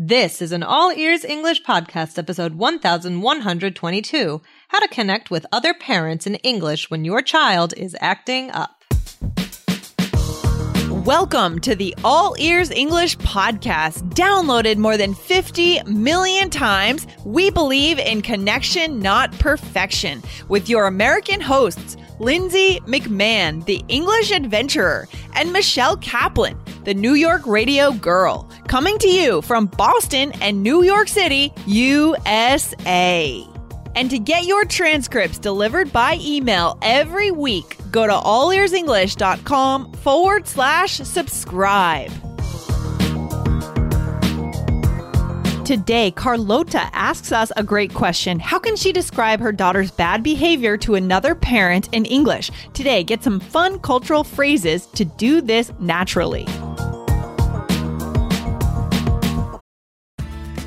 This is an All Ears English Podcast, episode 1122 How to Connect with Other Parents in English When Your Child is Acting Up. Welcome to the All Ears English Podcast. Downloaded more than 50 million times, we believe in connection, not perfection, with your American hosts, Lindsay McMahon, the English adventurer, and Michelle Kaplan, the New York radio girl, coming to you from Boston and New York City, USA. And to get your transcripts delivered by email every week, go to allearsenglish.com forward slash subscribe. Today, Carlota asks us a great question. How can she describe her daughter's bad behavior to another parent in English? Today, get some fun cultural phrases to do this naturally.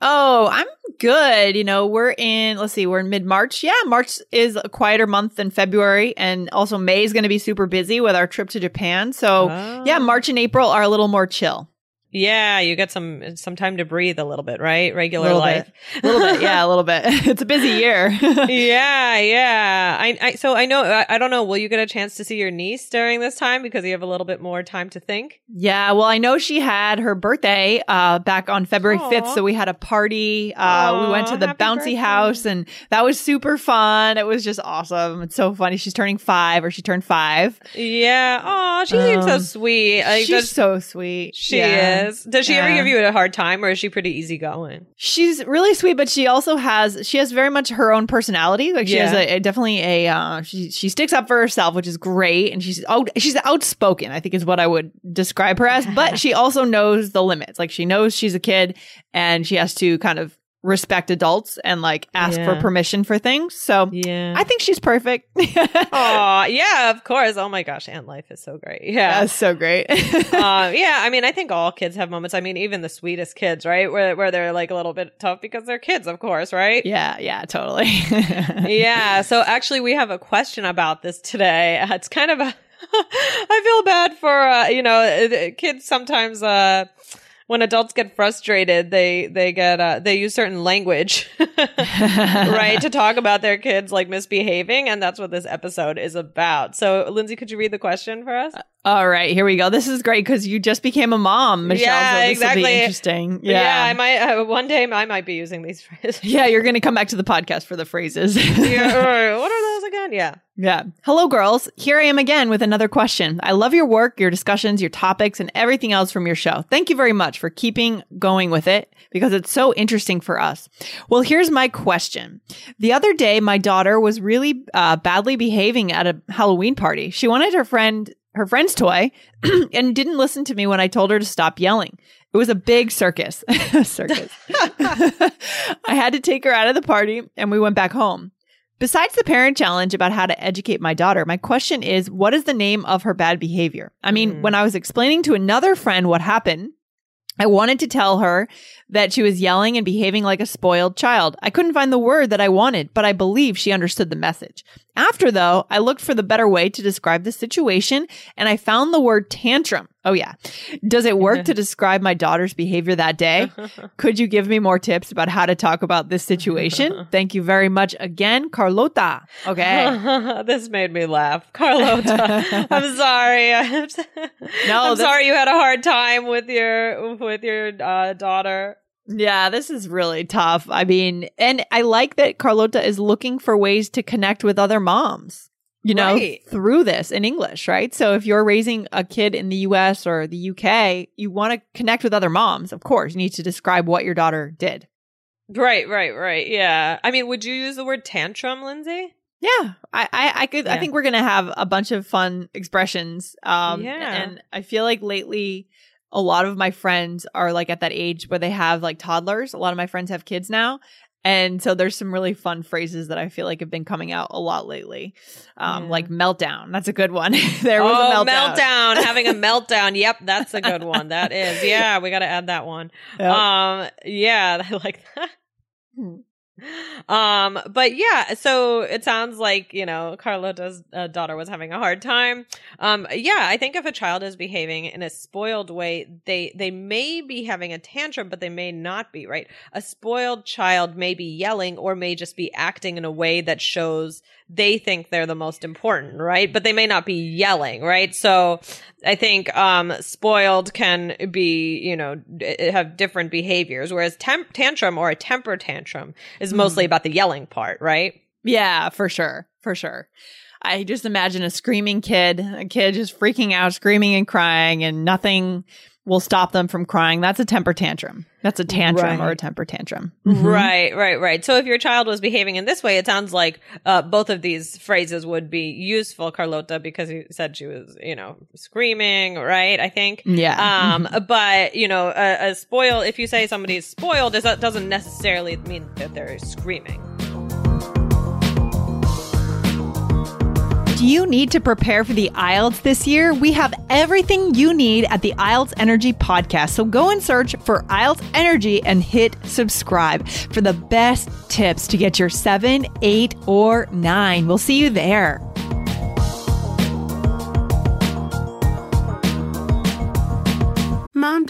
Oh, I'm good. You know, we're in, let's see, we're in mid March. Yeah, March is a quieter month than February. And also, May is going to be super busy with our trip to Japan. So, yeah, ah. March and April are a little more chill. Yeah, you get some some time to breathe a little bit, right? Regular Little life. A little bit. Yeah, a little bit. It's a busy year. yeah, yeah. I, I so I know I, I don't know. Will you get a chance to see your niece during this time because you have a little bit more time to think? Yeah, well, I know she had her birthday uh, back on February. 5th. So we had a party. Uh, we went to the bouncy birthday. house and that was super fun. It was just awesome. It's so funny. She's turning five or she turned five. Yeah. Oh, she seems so Um, sweet. Like, She's so sweet. she Yeah. is. Does she ever give you a hard time, or is she pretty easygoing? She's really sweet, but she also has she has very much her own personality. Like she has a, a definitely a uh, she she sticks up for herself, which is great, and she's out she's outspoken. I think is what I would describe her as. But she also knows the limits. Like she knows she's a kid, and she has to kind of respect adults and like ask Yeah. for permission for things. So Yeah. I think she's perfect. Oh, yeah, of course. Oh my gosh, Aunt Life is so great. Yeah. That's so great. uh, yeah, I mean, I think all kids have moments. I mean, even the sweetest kids, right? Where where they're like a little bit tough because they're kids, of course, right? yeah, yeah, totally. yeah. So actually, we have a question about this today. It's kind of a. I feel bad for uh, you know uh, kids sometimes. Uh, when adults get frustrated, they they get uh, they use certain language, right, to talk about their kids like misbehaving, and that's what this episode is about. So, Lindsay, could you read the question for us? All right, here we go. This is great because you just became a mom, Michelle. Yeah, so exactly. interesting. Yeah, yeah, I might uh, one day I might be using these phrases. Yeah, you're going to come back to the podcast for the phrases. yeah, what are those again? Yeah. yeah. Hello, girls. Here I am again with another question. I love your work, your discussions, your topics, and everything else from your show. Thank you very much for keeping going with it because it's so interesting for us. Well, here's my question. The other day, my daughter was really uh, badly behaving at a Halloween party. She wanted her friend her friend's toy and didn't listen to me when I told her to stop yelling. It was a big circus. circus. I had to take her out of the party and we went back home. Besides the parent challenge about how to educate my daughter, my question is what is the name of her bad behavior? I mean, Mm. when I was explaining to another friend what happened, I wanted to tell her that she was yelling and behaving like a spoiled child. I couldn't find the word that I wanted, but I believe she understood the message. After, though, I looked for the better way to describe the situation and I found the word tantrum. Oh, yeah. Does it work to describe my daughter's behavior that day? Could you give me more tips about how to talk about this situation? Thank you very much again, Carlota. Okay. this made me laugh, Carlota. I'm sorry. I'm, No, I'm sorry you had a hard time with your with your uh, daughter. Yeah, this is really tough. I mean, and I like that Carlota is looking for ways to connect with other moms, you know, Right. through this in English, right? So if you're raising a kid in the US or the UK, you want to connect with other moms. Of course, you need to describe what your daughter did. Right, right, right. Yeah. I mean, would you use the word tantrum, Lindsay? Yeah, I, I, I could. I think we're gonna have a bunch of fun expressions. Um, Yeah. and I feel like lately, a lot of my friends are like at that age where they have like toddlers. A lot of my friends have kids now. And so there's some really fun phrases that I feel like have been coming out a lot lately. Um, Yeah. like meltdown. That's a good one. there was oh, a meltdown. meltdown. Having a meltdown. Yep, that's a good one. That is. Yeah, we got to add that one. Yep. Um, yeah, I like that. Um, but yeah, so it sounds like, you know, Carlota's uh, daughter was having a hard time. Um, yeah, I think if a child is behaving in a spoiled way, they, they may be having a tantrum, but they may not be, right? A spoiled child may be yelling or may just be acting in a way that shows they think they're the most important, right? But they may not be yelling, right? So I think, um, spoiled can be, you know, have different behaviors, whereas temp- tantrum or a temper tantrum is mostly mm-hmm. about the yelling part, right? Yeah, for sure. For sure. I just imagine a screaming kid, a kid just freaking out, screaming and crying, and nothing will stop them from crying. That's a temper tantrum. That's a tantrum or a temper tantrum. Right, right, right. So if your child was behaving in this way, it sounds like uh, both of these phrases would be useful, Carlota, because you said she was, you know, screaming, right? I think. Yeah. Um, but you know, a, a spoil. If you say somebody's spoiled, that doesn't necessarily mean that they're screaming. Do you need to prepare for the IELTS this year? We have everything you need at the IELTS Energy podcast. So go and search for IELTS Energy and hit subscribe for the best tips to get your seven, eight, or nine. We'll see you there.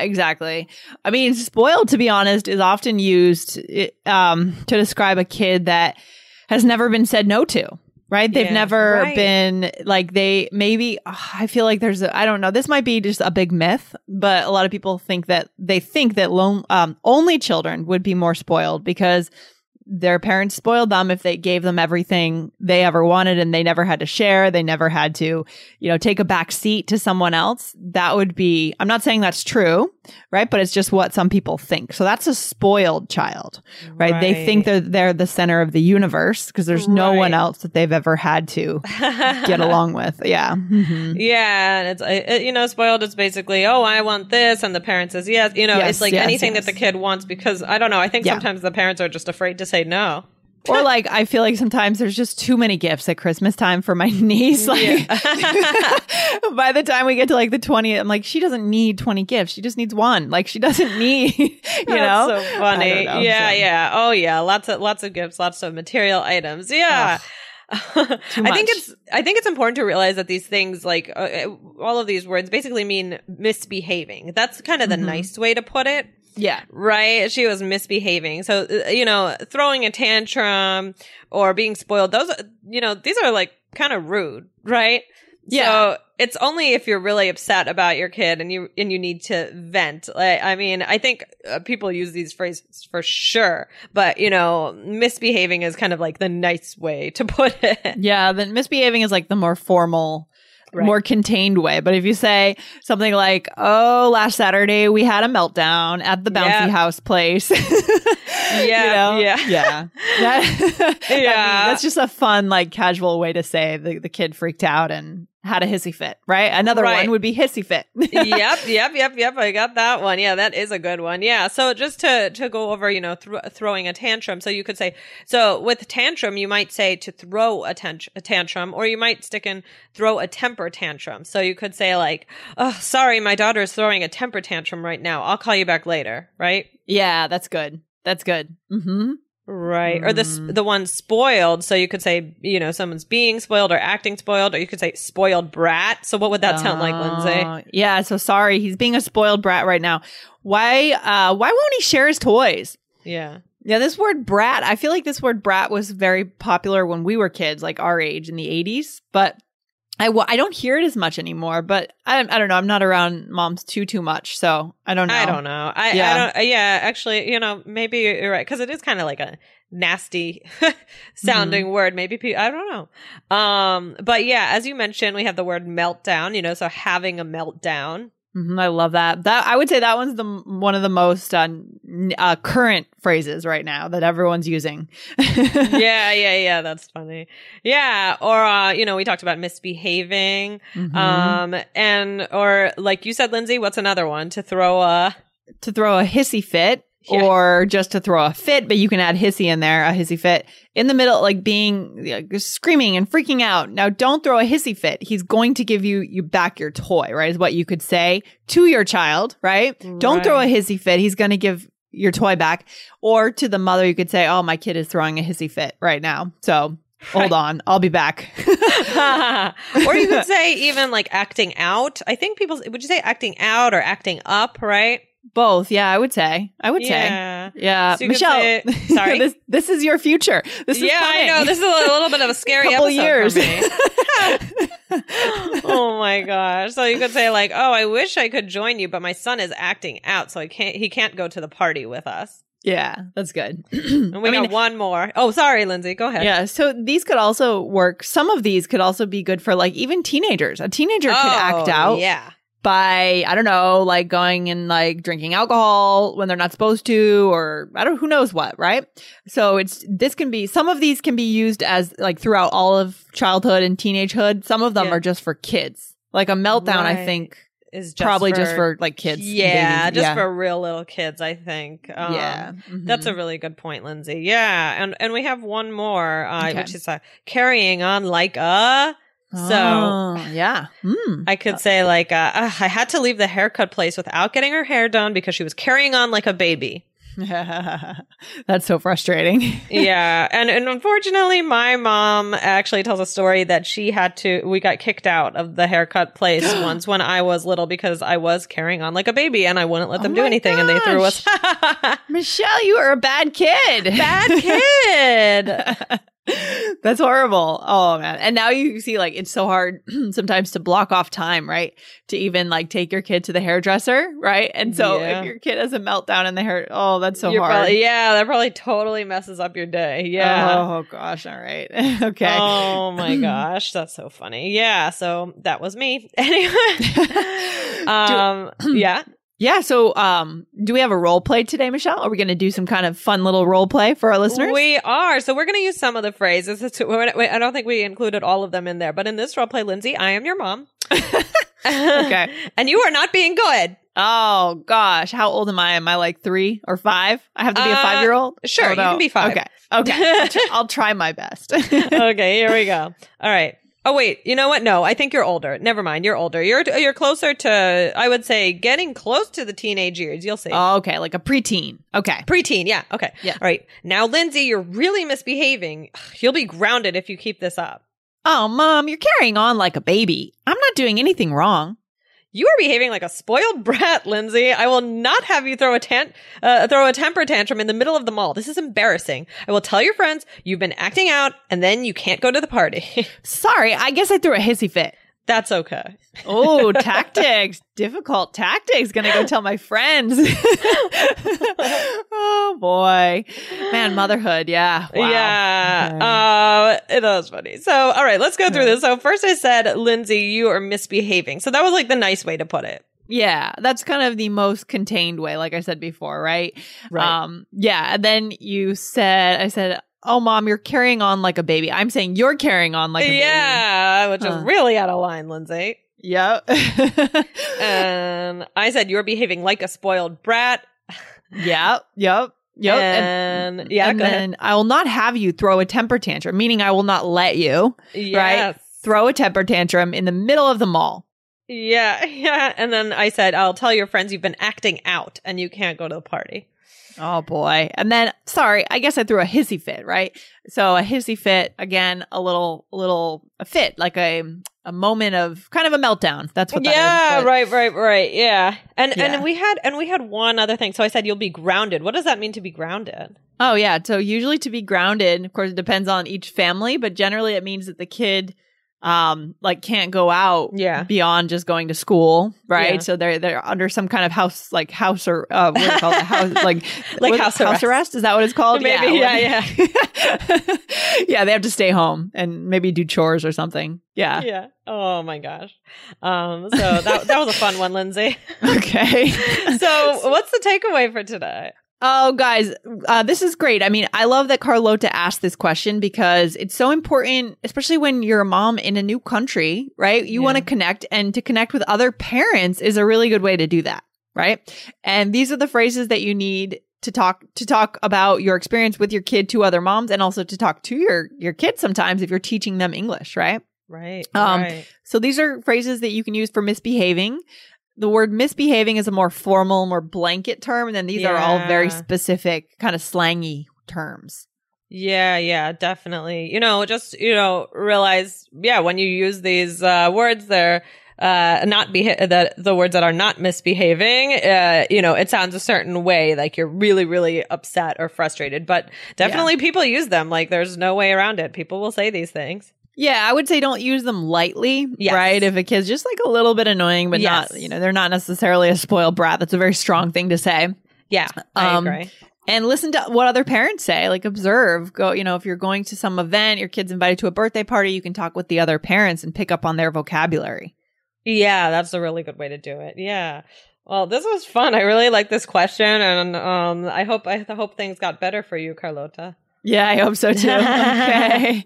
exactly. I mean, spoiled, to be honest, is often used um, to describe a kid that has never been said no to. Right? They've Yeah, never right. been like they maybe ugh, I feel like there's a I don't know. This might be just a big myth, but a lot of people think that they think that lone um, only children would be more spoiled because their parents spoiled them if they gave them everything they ever wanted and they never had to share. They never had to you know take a back seat to someone else. That would be i'm not saying that's true right but it's just what some people think so that's a spoiled child right, they think they're they're the center of the universe because there's no one else that they've ever had to get along with yeah Mhm. Yeah, and it's uh, you know spoiled. It's basically oh I want this, and the parent says yes. You know, Yes, it's like yes, anything yes. that the kid wants because I don't know. I think Yeah. sometimes the parents are just afraid to say no. Or like i feel like sometimes there's just too many gifts at christmas time for my niece like by the time we get to like the 20th i'm like she doesn't need 20 gifts she just needs one like she doesn't need you know That's so funny. Know, yeah, so. yeah. Oh yeah, lots of lots of gifts, lots of material items. Yeah. I think it's I think it's important to realize that these things like uh, uh, all of these words basically mean misbehaving. That's kind of the Mm-hmm. nice way to put it. Yeah right? She was misbehaving. So, uh, you know, throwing a tantrum or being spoiled, those, you know, these are like kind of rude, right? Yeah. So it's only if you're really upset about your kid and you, and you need to vent. Like, I mean, I think uh, people use these phrases for sure, but you know, misbehaving is kind of like the nice way to put it. yeah the misbehaving is like the more formal Right. more contained way but if you say something like oh last saturday we had a meltdown at the bouncy Yeah. house place Yeah, yeah. yeah That- I mean, Yeah. that's just a fun like casual way to say the, the kid freaked out and had a hissy fit right another Right. one would be hissy fit yep, yep, yep, yep. I got that one. Yeah, that is a good one. Yeah. So just to to go over, you know, thr throwing a tantrum. So you could say, so with tantrum, you might say to throw a, tant- a tantrum, or you might stick in throw a temper tantrum. So you could say like, oh, sorry, my daughter is throwing a temper tantrum right now. I'll call you back later. Right. yeah that's good that's good mm-hmm Right. Or the Mm. the one spoiled. So you could say, you know, someone's being spoiled or acting spoiled, or you could say spoiled brat. So what would that sound like, Lindsay? Oh, yeah so sorry he's being a spoiled brat right now why uh why won't he share his toys Yeah. Yeah, this word brat, I feel like this word brat was very popular when we were kids, like our age in the 80s. But I, I don't hear it as much anymore, but I, I don't know. I'm not around moms too too much, so I don't know. I don't know. I, Yeah. I don't. Yeah, actually, you know, maybe you're right because it is kind of like a nasty sounding Mm-hmm. word. Maybe. I don't know. Um, but yeah, as you mentioned, we have the word meltdown. You know, so having a meltdown. Mhm, I love that. That I would say that one's the one of the most uh, n- uh, current phrases right now that everyone's using. yeah, yeah, yeah. That's funny. Yeah, or uh, you know, we talked about misbehaving. Mhm. Um, and or like you said, Lindsay, what's another one to throw a? to throw a hissy fit Yeah. or just to throw a fit, but you can add hissy in there, a hissy fit in the middle, like being just screaming and freaking out. Now, don't throw a hissy fit. He's going to give you you back your toy, right? Is what you could say to your child, right? Don't throw a hissy fit. He's going to give your toy back. Or to the mother, you could say, "Oh, my kid is throwing a hissy fit right now." So hold on, I'll be back. or you could say even like acting out. I think people would you say acting out or acting up, right? Both, yeah, I would say. I would say. Yeah. Yeah, So Michelle. say- sorry? this this is your future. This is yeah, I know. This is a little bit of a scary Couple episode years. for me. oh my gosh! So you could say like, "Oh, I wish I could join you, but my son is acting out, so he can't. He can't go to the party with us." yeah, that's good. And we I mean, got one more. Oh, sorry, Lindsay. Go ahead. yeah, so these could also work. Some of these could also be good for like even teenagers. A teenager could act Oh, out Yeah. By I don't know, like going and like drinking alcohol when they're not supposed to, or I don't who knows what, right? So it's this can be some of these can be used as like throughout all of childhood and teenagehood. Some of them Yeah. are just for kids. Like a meltdown, I think Is just probably just for like kids. Yeah, just for real little kids. I think. Um, yeah. That's Mhm. a really good point, Lindsay. Yeah, and and we have one more, uh, Okay. which is uh, carrying on like a. So Oh, yeah. Mm. I could say like, uh, "Ugh, I had to leave the haircut place without getting her hair done because she was carrying on like a baby. That's so frustrating. yeah, and and unfortunately, my mom actually tells a story that she had to. We got kicked out of the haircut place once when I was little because I was carrying on like a baby and I wouldn't let them Oh do anything, and they threw us. Michelle, you are a bad kid. Bad kid. That's horrible. Oh man. And now you see like it's so hard sometimes to block off time, right? To even like take your kid to the hairdresser, right? And so Yeah. if your kid has a meltdown in the hair, oh, that's so You're hard. probably- yeah, that probably totally messes up your day. Yeah. Oh gosh. All right. okay. Oh my gosh, that's so funny. Yeah, so that was me. Anyway, um, yeah. Yeah. So, um, do we have a role play today, Michelle? Are we going to do some kind of fun little role play for our listeners? We are. So we're going to use some of the phrases. I don't think we included all of them in there, but in this role play, Lindsay, I am your mom. Okay. and you are not being good. Oh gosh, how old am I? Am I like three or five? I have to be a Uh, five year old. sure, you can be five. Okay, okay, I'll try my best. okay, here we go. All right. Oh wait, you know what? No, I think you're older. Never mind, you're older. You're you're closer to I would say getting close to the teenage years. You'll see. Oh, okay, like a preteen. Okay, Preteen, yeah. Okay. Yeah. All right. Now, Lindsay, you're really misbehaving. You'll be grounded if you keep this up. Oh, mom, you're carrying on like a baby. I'm not doing anything wrong. You are behaving like a spoiled brat, Lindsay. I will not have you throw a tant- uh, throw a temper tantrum in the middle of the mall. This is embarrassing. I will tell your friends you've been acting out, and then you can't go to the party. Sorry, I guess I threw a hissy fit. That's okay. Oh, tactics. Difficult tactics. Gonna go tell my friends. oh boy. Man, motherhood. Yeah. Wow. Yeah. Uh, it was funny. So, all right, let's go through this. So, first I said, Lindsay, you are misbehaving. So, that was like the nice way to put it. Yeah, that's kind of the most contained way, like I said before, right? Um, yeah. And then you said, I said, Oh, mom, you're carrying on like a baby. I'm saying you're carrying on like a baby. yeah, which Huh. is really out of line, Lindsay. Yep. And I said, you're behaving like a spoiled brat. yep. Yep. Yep. And, yeah, and go ahead. then I will not have you throw a temper tantrum, meaning I will not let you Yes. throw a temper tantrum in the middle of the mall. Yeah, yeah. And then I said, I'll tell your friends you've been acting out and you can't go to the party. Oh boy. And then sorry, I guess I threw a hissy fit, right? So a hissy fit, again, a little a little a fit, like a a moment of kind of a meltdown. That's what that is, yeah, but- right, right, right. Yeah. And Yeah. and we had and we had one other thing. So I said you'll be grounded. What does that mean to be grounded? Oh yeah. So usually to be grounded, of course it depends on each family, but generally it means that the kid um like can't go out Yeah. beyond just going to school right Yeah. so they're they're under some kind of house like house or uh what do you call it house like Like what- house arrest. is that what it's called Maybe, yeah yeah, yeah yeah they have to stay home and maybe do chores or something yeah, yeah. Oh my gosh. Um. So that that was a fun one, Lindsay. okay so what's the takeaway for today? Oh, guys, uh, this is great. I mean, I love that Carlota asked this question because it's so important, especially when you're a mom in a new country, right? You Yeah. want to connect, and to connect with other parents is a really good way to do that, right? And these are the phrases that you need to talk to talk about your experience with your kid to other moms, and also to talk to your your kids sometimes if you're teaching them English, right? Right. Um, right. So these are phrases that you can use for misbehaving. The word misbehaving is a more formal, more blanket term, and then these are all very specific, kind of slangy terms. Yeah, yeah, definitely. You know, just, you know, realize, yeah, when you use these uh, words, they're uh, not be that the words that are not misbehaving, uh, you know, it sounds a certain way, like you're really, really upset or frustrated. But definitely people use them. Like there's no way around it. People will say these things. Yeah, I would say don't use them lightly, Yes. right? If a kid's just like a little bit annoying, but Yes. not, you know, they're not necessarily a spoiled brat. That's a very strong thing to say. Yeah, I Um, agree. And listen to what other parents say. Like observe, go, you know, if you're going to some event, your kid's invited to a birthday party, you can talk with the other parents and pick up on their vocabulary. Yeah, that's a really good way to do it. Yeah. Well, this was fun. I really like this question, and um, I hope I hope things got better for you, Carlota. Yeah, I hope so too. okay.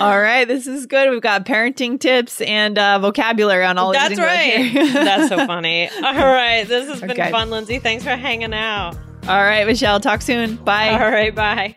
All right. This is good. We've got parenting tips and uh, vocabulary on all That's right. That's so funny. All right, this has been fun, Lindsay. Thanks for hanging out. all right, Michelle. Talk soon. Bye. All right, bye.